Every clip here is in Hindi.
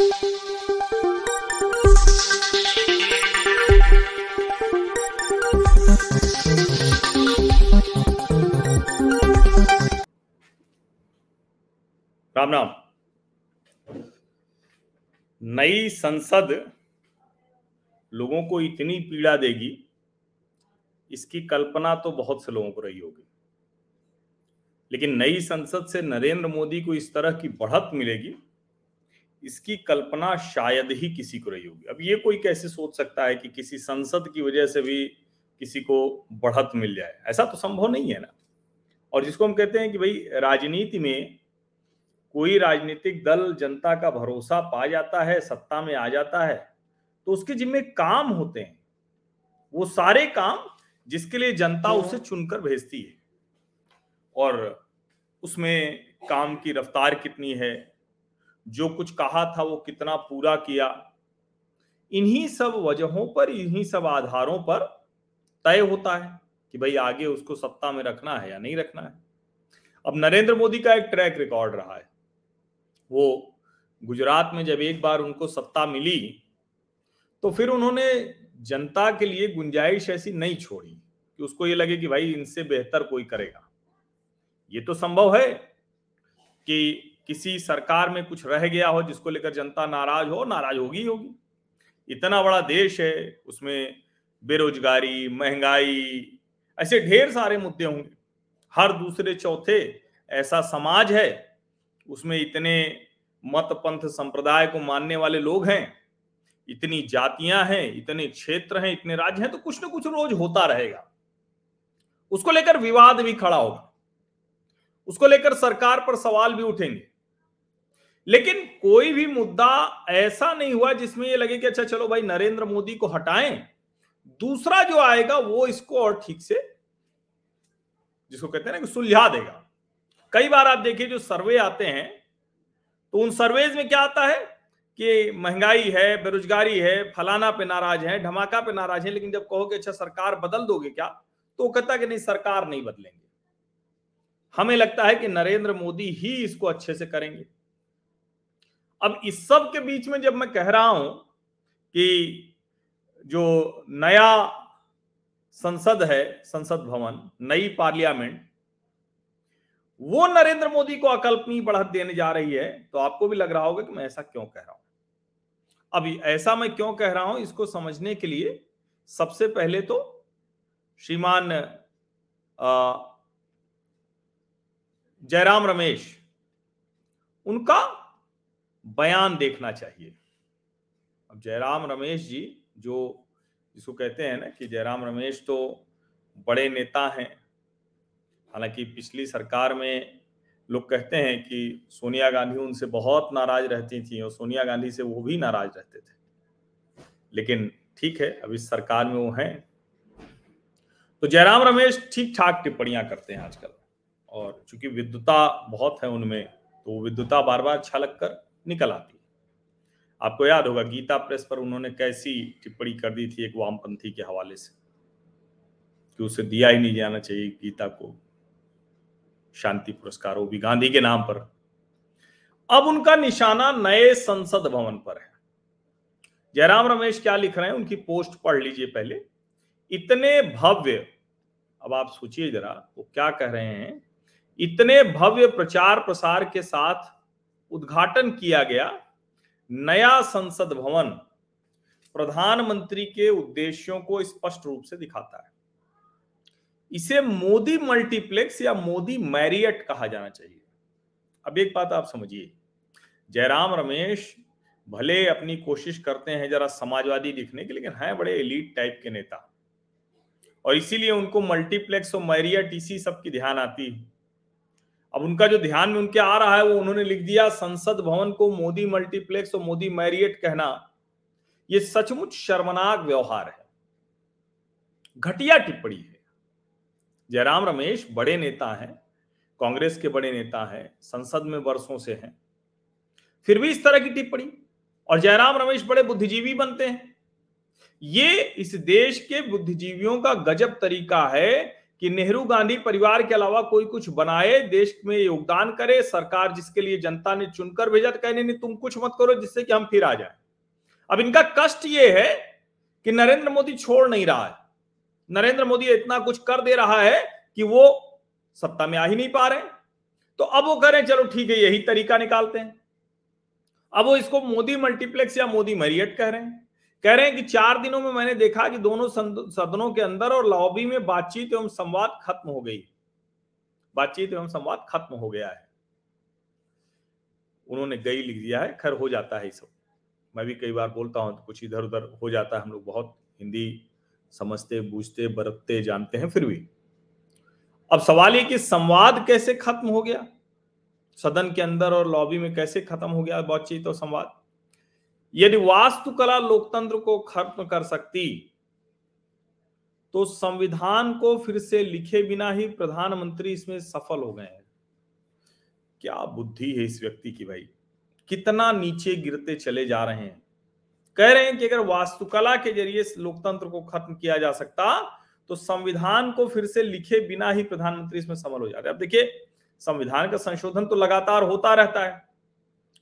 राम राम नई संसद लोगों को इतनी पीड़ा देगी, इसकी कल्पना तो बहुत से लोगों को रही होगी। लेकिन नई संसद से नरेंद्र मोदी को इस तरह की बढ़त मिलेगी इसकी कल्पना शायद ही किसी को रही होगी। अब ये कोई कैसे सोच सकता है कि किसी संसद की वजह से भी किसी को बढ़त मिल जाए? ऐसा तो संभव नहीं है ना। और जिसको हम कहते हैं कि भाई राजनीति में कोई राजनीतिक दल जनता का भरोसा पा जाता है सत्ता में आ जाता है तो उसके जिम्मे काम होते हैं। वो सारे काम जिसके लिए जनता उसे चुनकर भेजती है। और उसमें काम की रफ्तार कितनी है जो कुछ कहा था वो कितना पूरा किया। इन्हीं सब वजहों पर, इन्हीं सब आधारों पर तय होता है कि भाई आगे उसको सत्ता में रखना है या नहीं रखना है। अब नरेंद्र मोदी का एक ट्रैक रिकॉर्ड रहा है। वो गुजरात में जब एक बार उनको सत्ता मिली तो फिर उन्होंने जनता के लिए गुंजाइश ऐसी नहीं छोड़ी कि उसको ये लगे कि भाई इनसे बेहतर कोई करेगा। ये तो संभव है कि किसी सरकार में कुछ रह गया हो जिसको लेकर जनता नाराज़ हो, नाराज़ होगी होगी। इतना बड़ा देश है, उसमें बेरोजगारी, महँगाई, ऐसे ढेर सारे मुद्दे होंगे। हर दूसरे चौथे ऐसा समाज है, उसमें इतने मत पंथ संप्रदाय को मानने वाले लोग हैं, इतनी जातियाँ हैं, इतने क्षेत्र हैं, इतने राज्य हैं तो कुछ ना कुछ रोज होता रहेगा। उसको लेकर विवाद भी खड़ा होगा। उसको लेकर सरकार पर सवाल भी उठेंगे। लेकिन कोई भी मुद्दा ऐसा नहीं हुआ जिसमें ये लगे कि अच्छा चलो भाई, नरेंद्र मोदी को हटाएँ। दूसरा जो आएगा, वो इसको और ठीक से, जिसको कहते हैं ना कि सुलझा देगा। कई बार आप देखिए, जो सर्वे आते हैं तो उन सर्वेज में क्या आता है कि महँगाई है, बेरोजगारी है, फलाना पे नाराज़ है, धमाका पे नाराज़ है, लेकिन जब कहोगे अच्छा सरकार बदल दोगे क्या? तो वो कहता कि नहीं, सरकार नहीं बदलेंगे। हमें लगता है कि नरेंद्र मोदी ही इसको अच्छे से करेंगे। अब इस सब के बीच में जब मैं कह रहा हूँ कि जो नया संसद है, संसद भवन, नई पार्लियामेंट, वो नरेंद्र मोदी को अकल्पनीय बढ़त देने जा रही है तो आपको भी लग रहा होगा कि मैं ऐसा क्यों कह रहा हूँ। अभी ऐसा मैं क्यों कह रहा हूँ, इसको समझने के लिए सबसे पहले तो श्रीमान जयराम रमेश, उनका बयान देखना चाहिए। अब जयराम रमेश जी, जो जिसको कहते हैं ना कि जयराम रमेश तो बड़े नेता हैं, हालाँकि पिछली सरकार में लोग कहते हैं कि सोनिया गांधी उनसे बहुत नाराज़ रहती थी और सोनिया गांधी से वो भी नाराज़ रहते थे। लेकिन ठीक है, अब इस सरकार में वो हैं। तो जयराम रमेश ठीक ठाक टिप्पणियाँ करते हैं आजकल और चूँकि विद्युता बहुत है उनमें तो विद्युता बार बार छलक कर निकल आती है। आपको याद होगा, गीता प्रेस पर उन्होंने कैसी टिप्पणी कर दी थी एक वामपंथी के हवाले से कि उसे दिया ही नहीं जाना चाहिए गीता को शांति पुरस्कार, वो भी गांधी के नाम पर। अब उनका निशाना नए संसद भवन पर है। जयराम रमेश क्या लिख रहे हैं? उनकी पोस्ट पढ़ लीजिए पहले। इतने भव्य, अब आप सोचिए जरा, वो क्या कह रहे हैं? इतने भव्य प्रचार प्रसार के साथ उद्घाटन किया गया नया संसद भवन प्रधानमंत्री के उद्देश्यों को स्पष्ट रूप से दिखाता है। इसे मोदी मल्टीप्लेक्स या मोदी मैरियट कहा जाना चाहिए। अब एक बात आप समझिए, जयराम रमेश भले अपनी कोशिश करते हैं जरा समाजवादी दिखने की, लेकिन हैं बड़े एलीट टाइप के नेता। और इसीलिए उनको मल्टीप्लेक्स और मैरियट इसी सब की ध्यान आती है। अब उनका जो ध्यान में उनके आ रहा है, वो उन्होंने लिख दिया, संसद भवन को मोदी मल्टीप्लेक्स और मोदी मैरियट कहना। ये सचमुच शर्मनाक व्यवहार है। घटिया टिप्पणी है। जयराम रमेश बड़े नेता हैं, कांग्रेस के बड़े नेता हैं, संसद में वर्षों से हैं। फिर भी इस तरह की टिप्पणी, और जयराम रमेश बड़े बुद्धिजीवी बनते हैं। ये इस देश के बुद्धिजीवियों का गजब तरीका है कि नेहरू गांधी परिवार के अलावा कोई कुछ बनाए, देश में योगदान करे, सरकार जिसके लिए जनता ने चुनकर भेजा तो कहने नहीं, तुम कुछ मत करो जिससे कि हम फिर आ जाए। अब इनका कष्ट ये है कि नरेंद्र मोदी छोड़ नहीं रहा है। नरेंद्र मोदी इतना कुछ कर दे रहा है कि वो सत्ता में आ ही नहीं पा रहे तो अब वो करें चलो ठीक है, यही तरीका निकालते हैं। अब वो इसको मोदी मल्टीप्लेक्स या मोदी मरियट कह रहे हैं। कह रहे हैं कि चार दिनों में मैंने देखा कि दोनों सदनों के अंदर और लॉबी में बातचीत एवं संवाद खत्म हो गई। बातचीत एवं संवाद खत्म हो गया है। उन्होंने गई लिख दिया है, खैर हो जाता है सब। मैं भी कई बार बोलता हूँ तो कुछ इधर उधर हो जाता है, हम लोग बहुत हिंदी समझते, बूझते, बरतते, जानते हैं, फिर भी। अब सवाल ये कि संवाद कैसे खत्म हो गया? सदन के अंदर और लॉबी में कैसे खत्म हो गया बातचीत और संवाद? यदि वास्तुकला लोकतंत्र को खत्म कर सकती तो संविधान को फिर से लिखे बिना ही प्रधानमंत्री इसमें सफल हो गए हैं। क्या बुद्धि है इस व्यक्ति की भाई? कितना नीचे गिरते चले जा रहे हैं। कह रहे हैं कि अगर वास्तुकला के ज़रिए लोकतंत्र को खत्म किया जा सकता तो संविधान को फिर से लिखे बिना ही प्रधानमंत्री इसमें सफल हो जाते अब देखिए, संविधान का संशोधन तो लगातार होता रहता है।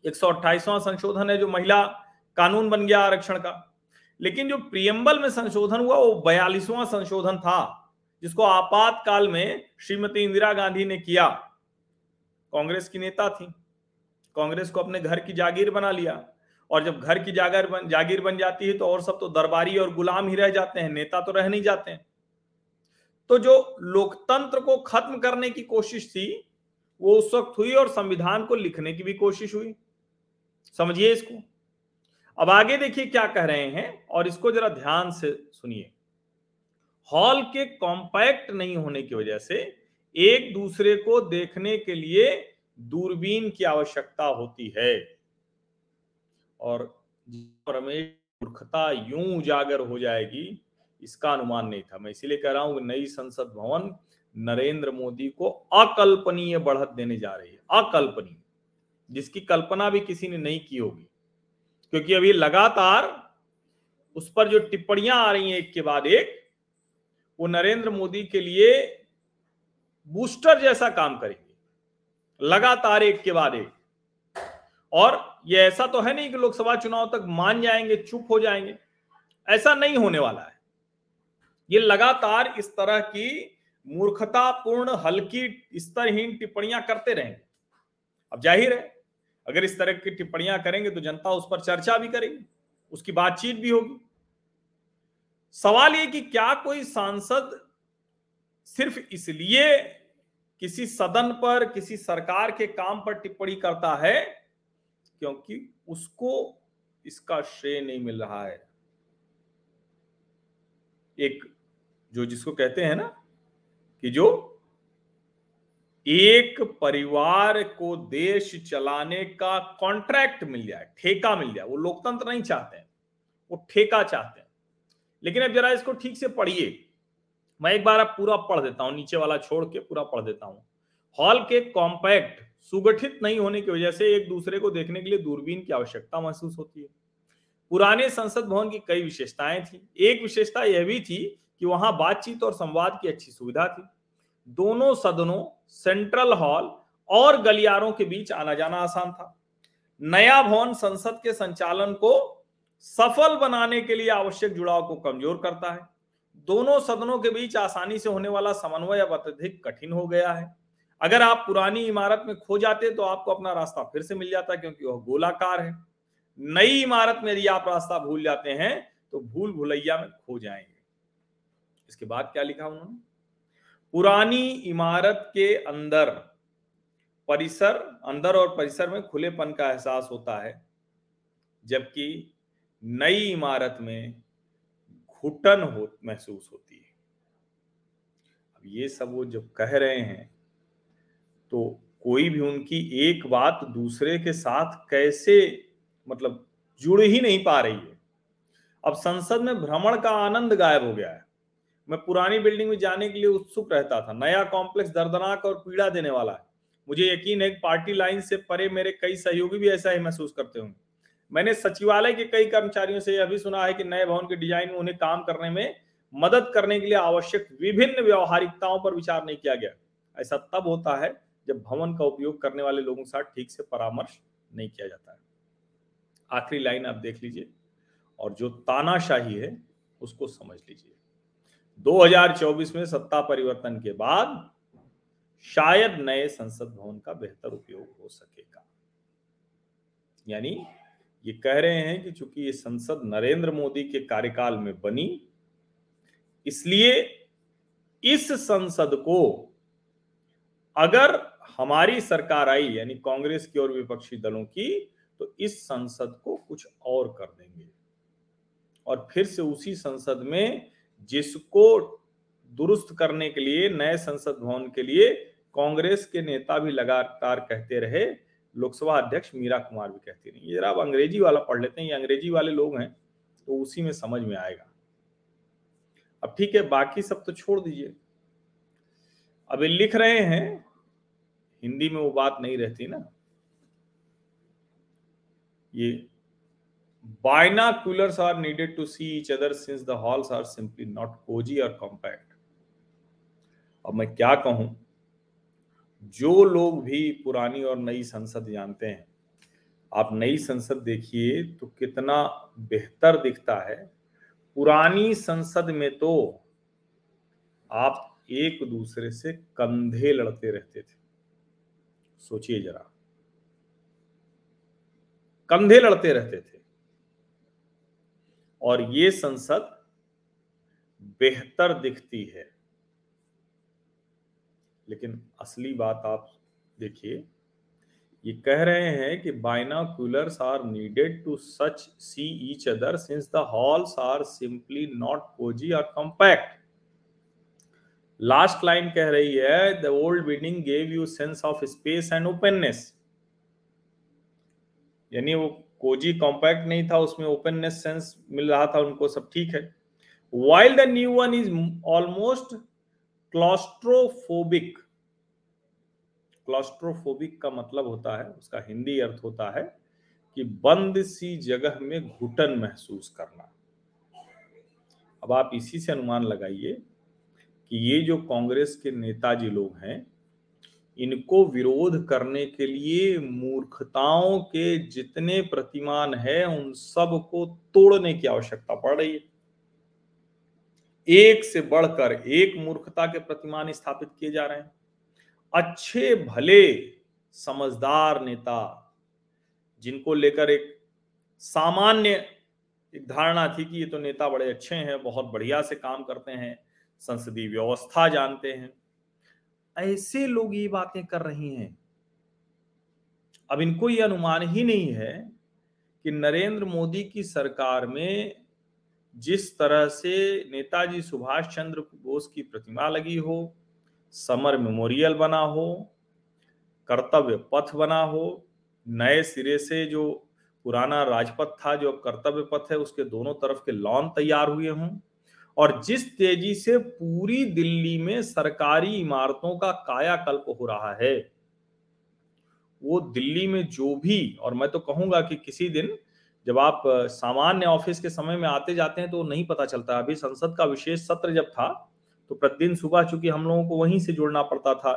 एक संशोधन है जो महिला कानून बन गया आरक्षण का। लेकिन जो प्रियम्बल में संशोधन हुआ, वो बयालीसवां संशोधन था, जिसको आपातकाल में श्रीमती इंदिरा गांधी ने किया। कांग्रेस की नेता थी। कांग्रेस को अपने घर की जागीर बना लिया। और जब घर की जागर बन, जागीर बन जाती है तो और सब तो दरबारी और गुलाम ही रह जाते हैं, नेता तो रह नहीं जाते हैं। तो जो लोकतंत्र को खत्म करने की कोशिश थी, वो उस वक्त हुई और संविधान को लिखने की भी कोशिश हुई। समझिए इसको। अब आगे देखिए क्या कह रहे हैं और इसको जरा ध्यान से सुनिए। हॉल के कॉम्पैक्ट नहीं होने की वजह से एक दूसरे को देखने के लिए दूरबीन की आवश्यकता होती है। और रमेश मूर्खता यूँ उजागर हो जाएगी, इसका अनुमान नहीं था। मैं इसीलिए कह रहा हूँ, नई संसद भवन नरेंद्र मोदी को अकल्पनीय बढ़त देने जा रही है। अकल्पनीय। जिसकी कल्पना भी किसी ने नहीं की होगी। क्योंकि अभी लगातार उस पर जो टिप्पणियाँ आ रही हैं एक के बाद एक, वो नरेंद्र मोदी के लिए बूस्टर जैसा काम करेंगे। लगातार एक के बाद एक। और ये ऐसा तो है नहीं कि लोकसभा चुनाव तक मान जाएँगे, चुप हो जाएँगे। ऐसा नहीं होने वाला है। ये लगातार इस तरह की मूर्खतापूर्ण, हल्की, स्तरहीन टिप्पणियाँ करते रहेंगे। अब ज़ाहिर है अगर इस तरह की टिप्पणियाँ करेंगे तो जनता उस पर चर्चा भी करेगी, उसकी बातचीत भी होगी। सवाल ये कि क्या कोई सांसद सिर्फ़ इसलिए किसी सदन पर, किसी सरकार के काम पर टिप्पणी करता है क्योंकि उसको इसका श्रेय नहीं मिल रहा है। एक जो जिसको कहते हैं ना कि जो एक परिवार को देश चलाने का कॉन्ट्रैक्ट मिल जाए, ठेका मिल जाए, वो लोकतंत्र नहीं चाहते हैं, वो ठेका चाहते हैं। लेकिन अब जरा इसको ठीक से पढ़िए। मैं एक बार अब पूरा पढ़ देता हूँ, नीचे वाला छोड़ के पूरा पढ़ देता हूँ। हॉल के कॉम्पैक्ट सुगठित नहीं होने की वजह से एक दूसरे को देखने के लिए दूरबीन की आवश्यकता महसूस होती है। पुराने संसद भवन की कई विशेषताएँ थी। एक विशेषता यह भी थी कि वहाँ बातचीत और संवाद की अच्छी सुविधा थी। दोनों सदनों सेंट्रल हॉल और गलियारों के बीच आना जाना आसान था। नया भवन संसद के संचालन को सफल बनाने के लिए आवश्यक जुड़ाव को कमज़ोर करता है। दोनों सदनों के बीच आसानी से होने वाला समन्वय अब अत्यधिक कठिन हो गया है। अगर आप पुरानी इमारत में खो जाते तो आपको अपना रास्ता फिर से मिल जाता क्योंकि वह गोलाकार है। नई इमारत में यदि आप रास्ता भूल जाते हैं तो भूल भुलैया में खो जाएँगे। इसके बाद क्या लिखा उन्होंने? पुरानी इमारत के अंदर, परिसर, अंदर और परिसर में खुलेपन का एहसास होता है, जबकि नई इमारत में घुटन हो, महसूस होती है। अब ये सब वो जब कह रहे हैं तो कोई भी उनकी एक बात दूसरे के साथ कैसे मतलब जुड़ ही नहीं पा रही है। अब संसद में भ्रमण का आनंद गायब हो गया है। मैं पुरानी बिल्डिंग में जाने के लिए उत्सुक रहता था। नया कॉम्प्लेक्स दर्दनाक और पीड़ा देने वाला है। मुझे यकीन है पार्टी लाइन से परे मेरे कई सहयोगी भी ऐसा ही महसूस करते होंगे। मैंने सचिवालय के कई कर्मचारियों से यह भी सुना है कि नए भवन के डिज़ाइन में उन्हें काम करने में मदद करने के लिए आवश्यक विभिन्न व्यवहारिकताओं पर विचार नहीं किया गया। ऐसा तब होता है जब भवन का उपयोग करने वाले लोगों के साथ ठीक से परामर्श नहीं किया जाता है। आखिरी लाइन आप देख लीजिए और जो तानाशाही है, उसको समझ लीजिए। 2024 में सत्ता परिवर्तन के बाद शायद नए संसद भवन का बेहतर उपयोग हो सकेगा। यानी ये कह रहे हैं कि चूँकि ये संसद नरेंद्र मोदी के कार्यकाल में बनी, इसलिए इस संसद को अगर हमारी सरकार आई, यानी कांग्रेस की और विपक्षी दलों की तो इस संसद को कुछ और कर देंगे। और फिर से उसी संसद में जिसको दुरुस्त करने के लिए, नए संसद भवन के लिए कांग्रेस के नेता भी लगातार कहते रहे, लोकसभा अध्यक्ष मीरा कुमार भी कहती रही। जरा आप अंग्रेज़ी वाला पढ़ लेते हैं, ये अंग्रेज़ी वाले लोग हैं तो उसी में समझ में आएगा। अब ठीक है, बाकी सब तो छोड़ दीजिए। अब लिख रहे हैं, हिंदी में वो बात नहीं रहती ना। ये binoculars are needed to see each other since the halls are simply not cozy or compact. अब मैं क्या कहूँ? जो लोग भी पुरानी और नई संसद जानते हैं, आप नई संसद देखिए तो कितना बेहतर दिखता है। पुरानी संसद में तो आप एक दूसरे से कंधे लड़ते रहते थे। सोचिए जरा। कंधे लड़ते रहते थे। और ये संसद बेहतर दिखती है। लेकिन असली बात आप देखिए, ये कह रहे हैं कि binoculars are needed to such see each other since the halls are simply not cosy और कॉम्पैक्ट लास्ट लाइन कह रही है the old building gave you sense of space and openness यानी वो कोजी कॉम्पैक्ट नहीं था, उसमें ओपननेस सेंस मिल रहा था, उनको सब ठीक है। While the new one is almost claustrophobic claustrophobic का मतलब होता है, उसका हिंदी अर्थ होता है कि बंद सी जगह में घुटन महसूस करना। अब आप इसी से अनुमान लगाइए कि ये जो कांग्रेस के नेताजी लोग हैं इनको विरोध करने के लिए मूर्खताओं के जितने प्रतिमान है, उन सबको तोड़ने की आवश्यकता पड़ रही है। एक से बढ़कर एक मूर्खता के प्रतिमान स्थापित किए जा रहे हैं। अच्छे, भले समझदार नेता, जिनको लेकर एक सामान्य एक धारणा थी कि ये तो नेता बड़े अच्छे हैं, बहुत बढ़िया से काम करते हैं, संसदीय व्यवस्था जानते हैं ऐसे लोग ये बातें कर रही हैं। अब इनको ये अनुमान ही नहीं है कि नरेंद्र मोदी की सरकार में जिस तरह से नेताजी सुभाष चंद्र बोस की प्रतिमा लगी हो, समर मेमोरियल बना हो, कर्तव्य पथ बना हो, नए सिरे से जो पुराना राजपथ था, जो कर्तव्य पथ है, उसके दोनों तरफ़ के लॉन तैयार हुए हों और जिस तेज़ी से पूरी दिल्ली में सरकारी इमारतों का कायाकल्प हो रहा है, वो दिल्ली में जो भी, और मैं तो कहूँगा कि किसी दिन जब आप सामान्य ऑफ़िस के समय में आते जाते हैं तो नहीं पता चलता। अभी संसद का विशेष सत्र जब था तो प्रतिदिन सुबह चूँकि हम लोगों को वहीं से जुड़ना पड़ता था,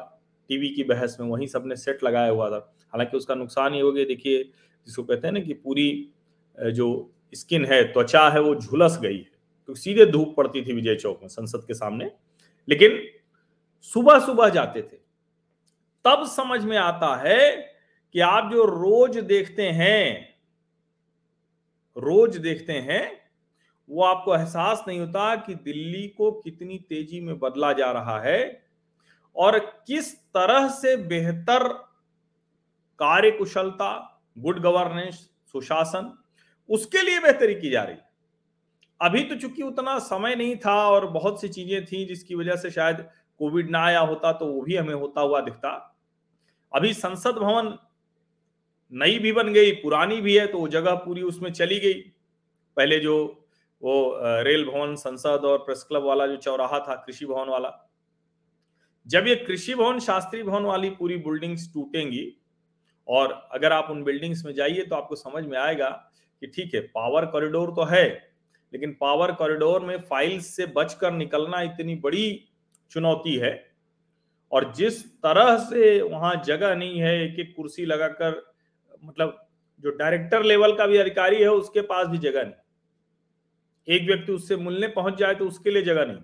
टीवी की बहस में, वहीं सबने सेट लगाया हुआ था। हालाँकि उसका नुकसान ये हो गया, देखिए, जिसको कहते हैं ना कि पूरी जो स्किन है, त्वचा है, वो झुलस गई है। तो सीधे धूप पड़ती थी विजय चौक में, संसद के सामने। लेकिन सुबह सुबह जाते थे। तब समझ में आता है कि आप जो रोज देखते हैं, रोज देखते हैं, वो आपको एहसास नहीं होता कि दिल्ली को कितनी तेज़ी में बदला जा रहा है और किस तरह से बेहतर कार्यकुशलता, गुड गवर्नेंस सुशासन, उसके लिए बेहतरी की जा रही अभी तो चूँकि उतना समय नहीं था और बहुत सी चीज़ें थी जिसकी वजह से शायद कोविड ना आया होता तो वो भी हमें होता हुआ दिखता। अभी संसद भवन नई भी बन गई, पुरानी भी है तो वो जगह पूरी उसमें चली गई। पहले जो वो रेल भवन संसद और प्रेस क्लब वाला जो चौराहा था, कृषि भवन वाला, जब ये कृषि भवन, शास्त्री भवन वाली पूरी बिल्डिंग्स टूटेंगी और अगर आप उन बिल्डिंग्स में जाइए तो आपको समझ में आएगा कि ठीक है पावर कॉरिडोर तो है लेकिन पावर कॉरिडोर में फाइल्स से बचकर निकलना इतनी बड़ी चुनौती है। और जिस तरह से वहाँ जगह नहीं है, एक एक कुर्सी लगाकर मतलब जो डायरेक्टर लेवल का भी अधिकारी है, उसके पास भी जगह नहीं। एक व्यक्ति उससे मिलने पहुँच जाए तो उसके लिए जगह नहीं।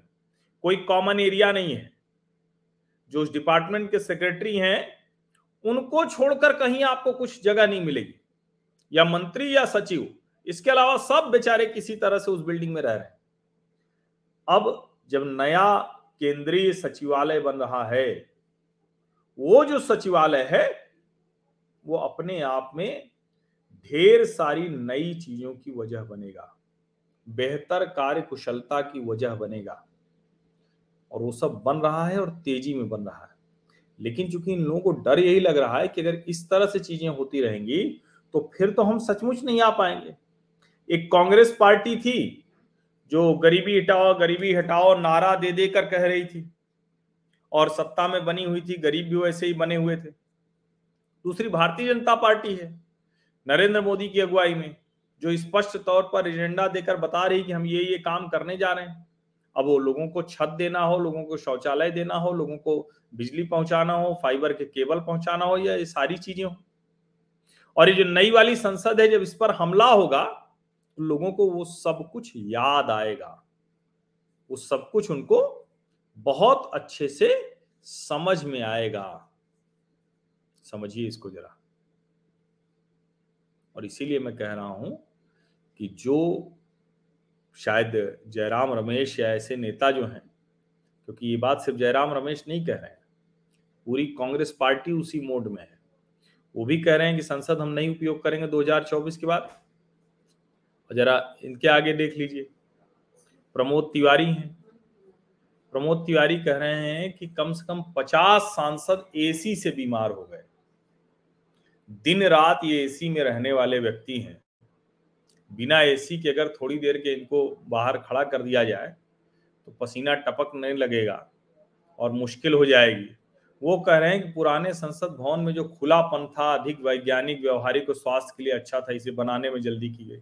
कोई कॉमन एरिया नहीं है। जो उस डिपार्टमेंट के सेक्रेटरी हैं, उनको छोड़कर कहीं आपको कुछ जगह नहीं मिलेगी। या मंत्री या सचिव। इसके अलावा सब बेचारे किसी तरह से उस बिल्डिंग में रह रहे हैं। अब जब नया केंद्रीय सचिवालय बन रहा है, वो जो सचिवालय है, वो अपने आप में ढेर सारी नई चीज़ों की वजह बनेगा, बेहतर कार्य कुशलता की वजह बनेगा। और वो सब बन रहा है और तेज़ी में बन रहा है। लेकिन चूँकि इन लोगों को डर यही लग रहा है कि अगर इस तरह से चीज़ें होती रहेंगी तो फिर तो हम सचमुच नहीं आ पाएँगे। एक कांग्रेस पार्टी थी जो गरीबी हटाओ गरीबी हटाओ, नारा दे देकर कह रही थी। और सत्ता में बनी हुई थी, गरीब भी वैसे ही बने हुए थे। दूसरी भारतीय जनता पार्टी है, नरेंद्र मोदी की अगुवाई में, जो स्पष्ट तौर पर एजेंडा देकर बता रही कि हम ये ये काम करने जा रहे हैं। अब वो लोगों को छत देना हो, लोगों को शौचालय देना हो, लोगों को बिजली पहुंचाना हो, फाइबर के केबल पहुंचाना हो, या ये सारी चीज़ें हो। और ये जो नई वाली संसद है, जब इस पर हमला होगा तो लोगों को वो सब कुछ याद आएगा। वो सब कुछ उनको बहुत अच्छे से समझ में आएगा। समझिए इसको जरा। और इसीलिए मैं कह रहा हूँ कि जो शायद जयराम रमेश या ऐसे नेता जो हैं, क्योंकि ये बात सिर्फ़ जयराम रमेश नहीं कह रहे हैं, पूरी कांग्रेस पार्टी उसी मोड में है। वो भी कह रहे हैं कि संसद हम नहीं उपयोग करेंगे 2024 के बाद। जरा इनके आगे देख लीजिए। प्रमोद तिवारी हैं। प्रमोद तिवारी कह रहे हैं कि कम से कम 50 सांसद एसी से बीमार हो गए। दिन रात ये एसी में रहने वाले व्यक्ति हैं। बिना एसी के अगर थोड़ी देर के इनको बाहर खड़ा कर दिया जाए तो पसीना टपक नहीं लगेगा और मुश्किल हो जाएगी। वो कह रहे हैं कि पुराने संसद भवन में जो खुलापन था, अधिक वैज्ञानिक, व्यवहारिक और स्वास्थ्य के लिए अच्छा था, इसे बनाने में जल्दी की गई।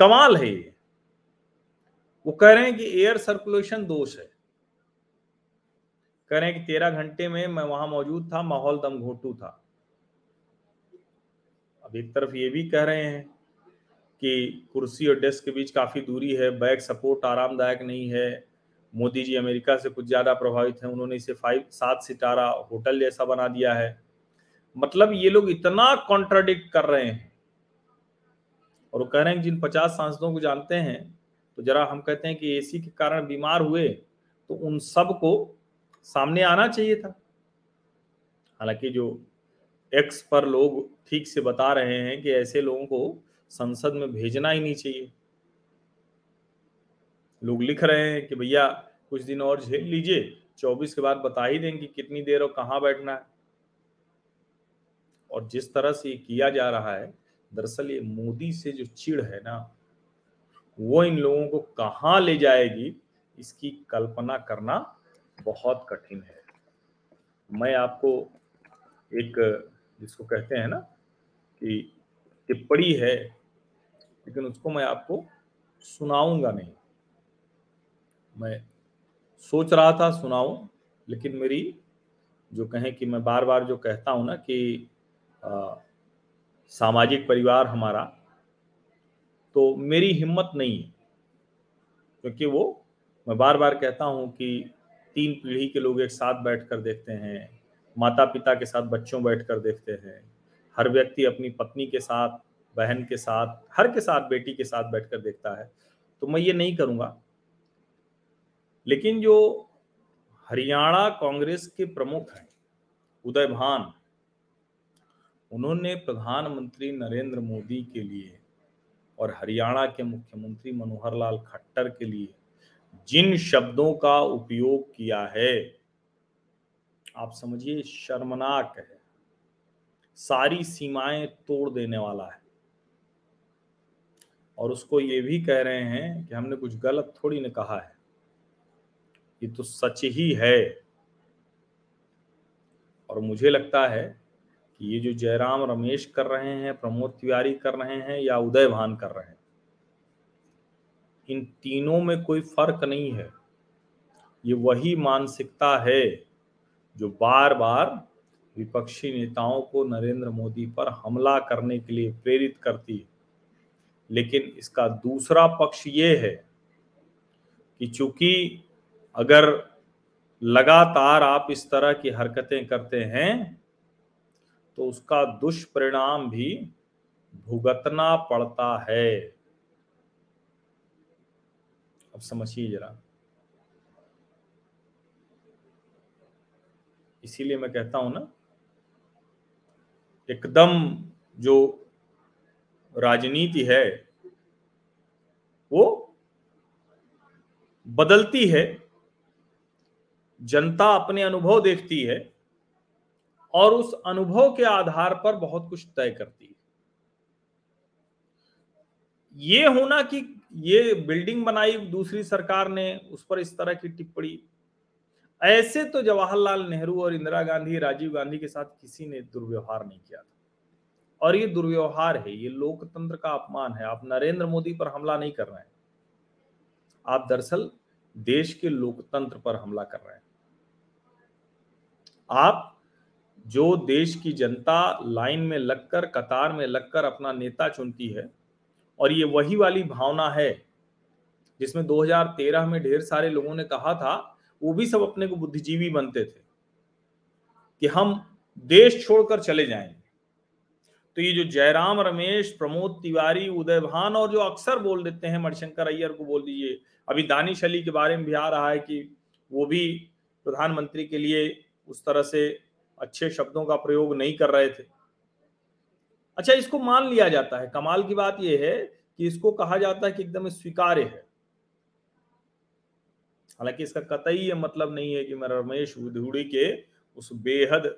कमाल है ये। वो कह रहे हैं कि एयर सर्कुलेशन दोष है। कह रहे हैं कि तेरह घंटे में मैं वहाँ मौजूद था, माहौल दम घोटू था। अब एक तरफ़ ये भी कह रहे हैं कि कुर्सी और डेस्क के बीच काफ़ी दूरी है बैक सपोर्ट आरामदायक नहीं है। मोदी जी अमेरिका से कुछ ज़्यादा प्रभावित हैं, उन्होंने इसे फाइव सात सितारा होटल जैसा बना दिया है। मतलब ये लोग इतना कॉन्ट्राडिक्ट कर रहे हैं। और वो कह रहे हैं जिन पचास सांसदों को जानते हैं तो जरा हम कहते हैं कि एसी के कारण बीमार हुए तो उन सबको सामने आना चाहिए था। हालाँकि जो एक्स पर लोग ठीक से बता रहे हैं कि ऐसे लोगों को संसद में भेजना ही नहीं चाहिए। लोग लिख रहे हैं कि भैया कुछ दिन और झेल लीजिए, चौबीस के बाद बता ही देंगे कितनी देर और कहाँ बैठना है। और जिस तरह से किया जा रहा है दरअसल ये मोदी से जो चिड़ है ना वो इन लोगों को कहाँ ले जाएगी इसकी कल्पना करना बहुत कठिन है। मैं आपको एक जिसको कहते हैं ना कि टिप्पणी है लेकिन उसको मैं आपको सुनाऊँगा नहीं। मैं सोच रहा था सुनाऊं लेकिन मेरी जो कहें कि मैं बार बार जो कहता हूँ ना कि आ, सामाजिक परिवार हमारा तो मेरी हिम्मत नहीं है। क्योंकि वो, मैं बार बार कहता हूँ कि तीन पीढ़ी के लोग एक साथ बैठकर देखते हैं माता पिता के साथ बच्चों बैठकर देखते हैं, हर व्यक्ति अपनी पत्नी के साथ, बहन के साथ, हर के साथ, बेटी के साथ बैठकर देखता है। तो मैं ये नहीं करूँगा। लेकिन जो हरियाणा कांग्रेस के प्रमुख हैं, उदय भान उन्होंने प्रधानमंत्री नरेंद्र मोदी के लिए और हरियाणा के मुख्यमंत्री मनोहर लाल खट्टर के लिए जिन शब्दों का उपयोग किया है, आप समझिए शर्मनाक है। सारी सीमाएँ तोड़ देने वाला है। और उसको ये भी कह रहे हैं कि हमने कुछ गलत थोड़ी न कहा है। ये तो सच ही है। और मुझे लगता है कि ये जो जयराम रमेश कर रहे हैं, प्रमोद तिवारी कर रहे हैं या उदय भान कर रहे हैं, इन तीनों में कोई फ़र्क नहीं है। ये वही मानसिकता है जो बार बार विपक्षी नेताओं को नरेंद्र मोदी पर हमला करने के लिए प्रेरित करती है। लेकिन इसका दूसरा पक्ष ये है कि चूँकि अगर लगातार आप इस तरह की हरकतें करते हैं तो उसका दुष्परिणाम भी भुगतना पड़ता है। अब समझिए जरा। इसीलिए मैं कहता हूँ ना, एकदम जो राजनीति है, वो बदलती है, जनता अपने अनुभव देखती है और उस अनुभव के आधार पर बहुत कुछ तय करती है। ये होना कि ये बिल्डिंग बनाई, दूसरी सरकार ने, उस पर इस तरह की टिप्पणी। ऐसे तो जवाहरलाल नेहरू और इंदिरा गांधी, राजीव गांधी के साथ किसी ने दुर्व्यवहार नहीं किया था। और ये दुर्व्यवहार है, ये लोकतंत्र का अपमान है। आप नरेंद्र मोदी पर हमला नहीं कर रहे हैं। आप दरअसल देश के लोकतंत्र पर हमला कर रहे हैं। आप जो देश की जनता लाइन में लगकर, कतार में लगकर अपना नेता चुनती है, और ये वही वाली भावना है, जिसमें 2013 में ढेर सारे लोगों ने कहा था, वो भी सब अपने को बुद्धिजीवी बनते थे, कि हम देश छोड़कर चले जाएँगे तो ये जो जयराम, रमेश, प्रमोद तिवारी, उदय भान और जो अक्सर बोल देते हैं, मणिशंकर अय्यर को बोल दीजिए, अभी दानिश अली के बारे में भी आ रहा है कि वो भी प्रधानमंत्री के लिए उस तरह से अच्छे शब्दों का प्रयोग नहीं कर रहे थे। अच्छा इसको मान लिया जाता है। कमाल की बात यह है कि इसको कहा जाता है कि एकदम स्वीकार्य है। हालाँकि इसका कतई ये मतलब नहीं है कि मैं रमेश विधुड़ी के उस बेहद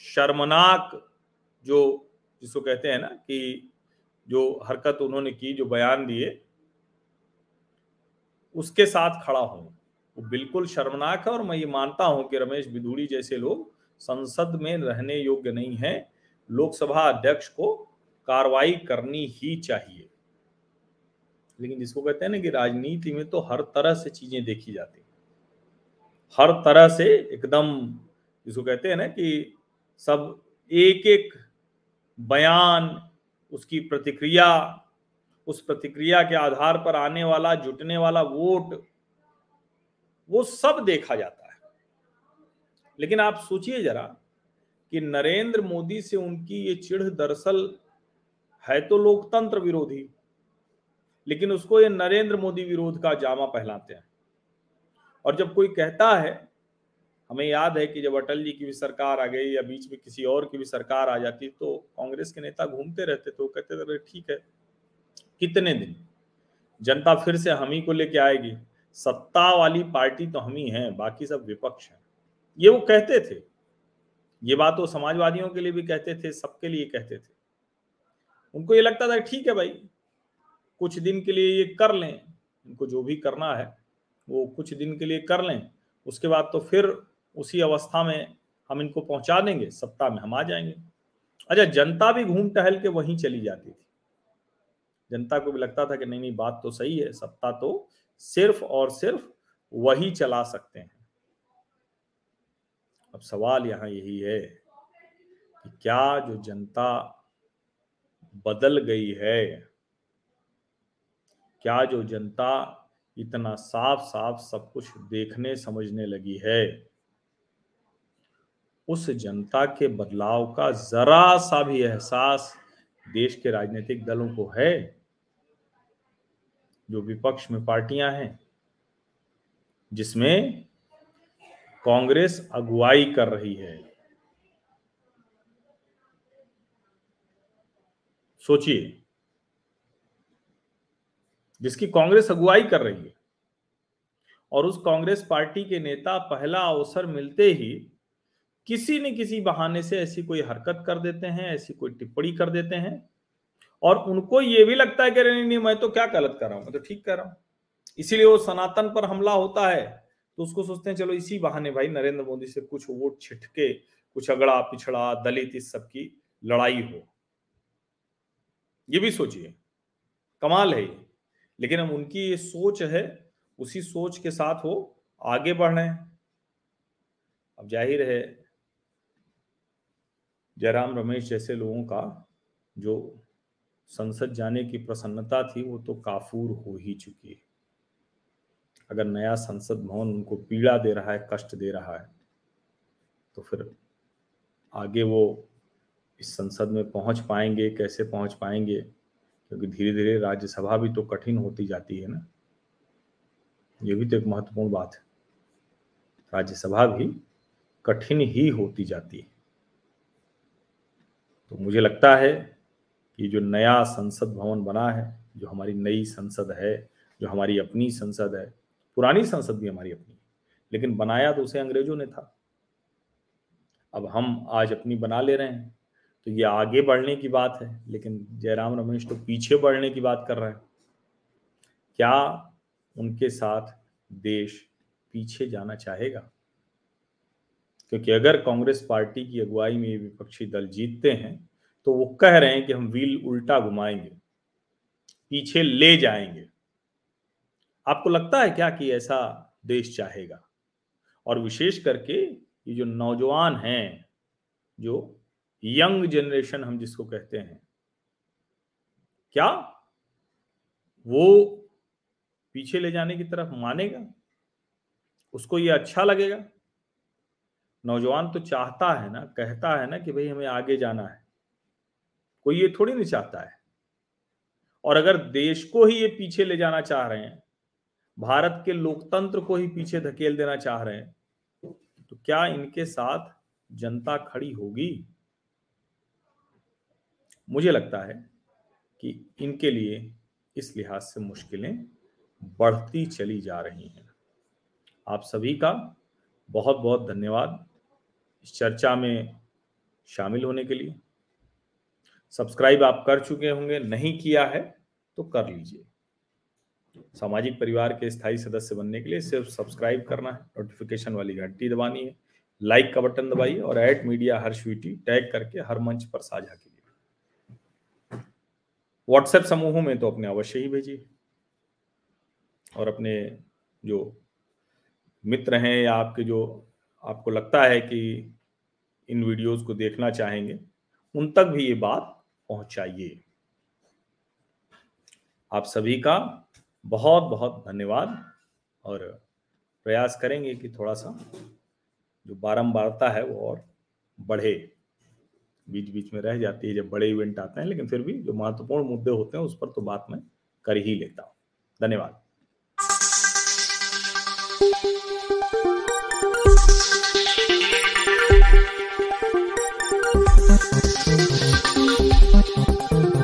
शर्मनाक जो, जिसको कहते हैं ना कि जो हरकत उन्होंने की, जो बयान दिए, उसके साथ खड़ा हूँ। वो बिल्कुल शर्मनाक है और मैं ये मानता हूँ कि रमेश बिधूड़ी जैसे लोग संसद में रहने योग्य नहीं है, लोकसभा अध्यक्ष को कार्रवाई करनी ही चाहिए। लेकिन जिसको कहते हैं ना कि राजनीति में तो हर तरह से चीज़ें देखी जाती हर तरह से एकदम जिसको कहते हैं ना कि सब एक एक बयान, उसकी प्रतिक्रिया, उस प्रतिक्रिया के आधार पर आने वाला, जुटने वाला वोट, वो सब देखा जाता लेकिन आप सोचिए जरा कि नरेंद्र मोदी से उनकी ये चिढ़ दरअसल है तो लोकतंत्र विरोधी, लेकिन उसको ये नरेंद्र मोदी विरोध का जामा पहलाते हैं। और जब कोई कहता है, हमें याद है कि जब अटल जी की भी सरकार आ गई या बीच में किसी और की भी सरकार आ जाती तो कांग्रेस के नेता घूमते रहते तो कहते थे ठीक है, कितने दिन? जनता फिर से हम ही को लेके आएगी। सत्ता वाली पार्टी तो हम ही हैं, बाकी सब विपक्ष हैं। ये वो कहते थे। ये बात वो समाजवादियों के लिए भी कहते थे, सबके लिए कहते थे। उनको ये लगता था, ठीक है भाई, कुछ दिन के लिए ये कर लें, इनको जो भी करना है, वो कुछ दिन के लिए कर लें, उसके बाद तो फिर उसी अवस्था में हम इनको पहुँचा देंगे, सत्ता में हम आ जाएँगे। अच्छा जनता भी घूम टहल के वहीं चली जाती थी। जनता को भी लगता था कि नहीं नहीं, बात तो सही है, सत्ता तो सिर्फ़ और सिर्फ़ वही चला सकते हैं। सवाल यहाँ यही है कि क्या जो जनता बदल गई है, क्या जो जनता इतना साफ़ साफ़ सब कुछ देखने, समझने लगी है, उस जनता के बदलाव का जरा सा भी एहसास देश के राजनीतिक दलों को है? जो विपक्ष में पार्टियाँ हैं, जिसमें कांग्रेस अगुवाई कर रही है। सोचिए। जिसकी कांग्रेस अगुवाई कर रही है और उस कांग्रेस पार्टी के नेता पहला अवसर मिलते ही किसी न किसी बहाने से ऐसी कोई हरकत कर देते हैं, ऐसी कोई टिप्पणी कर देते हैं और उनको ये भी लगता है कि नहीं नहीं, मैं तो क्या गलत कर रहा हूँ, मैं तो ठीक कर रहा हूँ। इसीलिए वो सनातन पर हमला होता है। तो उसको सोचते हैं, चलो इसी बहाने भाई नरेंद्र मोदी से कुछ वोट छिटके, कुछ अगड़ा पिछड़ा, दलित, इस सब की लड़ाई हो। ये भी सोचिए। कमाल है ये। लेकिन हम उनकी ये सोच है, उसी सोच के साथ वो आगे बढ़ रहे हैं। अब ज़ाहिर है, जयराम रमेश जैसे लोगों का जो संसद जाने की प्रसन्नता थी, वो तो काफूर हो ही चुकी है। अगर नया संसद भवन उनको पीड़ा दे रहा है, कष्ट दे रहा है तो फिर आगे वो इस संसद में पहुँच पाएँगे, कैसे पहुँच पाएँगे? क्योंकि धीरे धीरे राज्यसभा भी तो कठिन होती जाती है ना। ये भी तो एक महत्वपूर्ण बात है। राज्यसभा भी कठिन ही होती जाती है। तो मुझे लगता है कि जो नया संसद भवन बना है, जो हमारी नई संसद है, जो हमारी अपनी संसद है पुरानी संसद भी हमारी अपनी लेकिन बनाया तो उसे अंग्रेज़ों ने था। अब हम आज अपनी बना ले रहे हैं तो ये आगे बढ़ने की बात है, लेकिन जयराम रमेश तो पीछे बढ़ने की बात कर रहे हैं। क्या उनके साथ देश पीछे जाना चाहेगा? क्योंकि अगर कांग्रेस पार्टी की अगुवाई में विपक्षी दल जीतते हैं तो वो कह रहे हैं कि हम व्हील उल्टा घुमाएँगे, पीछे ले जाएँगे। आपको लगता है क्या कि ऐसा देश चाहेगा? और विशेष करके ये जो नौजवान हैं, जो यंग जनरेशन हम जिसको कहते हैं, क्या वो पीछे ले जाने की तरफ़ मानेगा? उसको ये अच्छा लगेगा? नौजवान तो चाहता है ना, कहता है ना कि भाई हमें आगे जाना है। कोई ये थोड़ी नहीं चाहता है। और अगर देश को ही ये पीछे ले जाना चाह रहे हैं भारत के लोकतंत्र को ही पीछे धकेल देना चाह रहे हैं तो क्या इनके साथ जनता खड़ी होगी? मुझे लगता है कि इनके लिए इस लिहाज से मुश्किलें बढ़ती चली जा रही हैं। आप सभी का बहुत बहुत धन्यवाद इस चर्चा में शामिल होने के लिए। सब्सक्राइब आप कर चुके होंगे, नहीं किया है तो कर लीजिए। सामाजिक परिवार के स्थायी सदस्य बनने के लिए सिर्फ़ सब्सक्राइब करना है नोटिफिकेशन वाली घंटी दबानी है लाइक का बटन दबाइए और एड मीडिया हर स्वीटी टैग करके हर मंच पर साझा कीजिए। व्हाट्सएप समूहों में तो अपने अवश्य ही भेजिए। और अपने जो मित्र हैं या आपके जो आपको लगता है कि इन वीडियोस को देखना चाहेंगे, उन तक भी ये बात पहुंचाइए। आप सभी का बहुत बहुत धन्यवाद। और प्रयास करेंगे कि थोड़ा सा जो बारंबारता है वो और बढ़े। बीच बीच में रह जाती है जब बड़े इवेंट आते हैं, लेकिन फिर भी जो महत्वपूर्ण मुद्दे होते हैं, उस पर तो बात मैं कर ही लेता हूँ। धन्यवाद।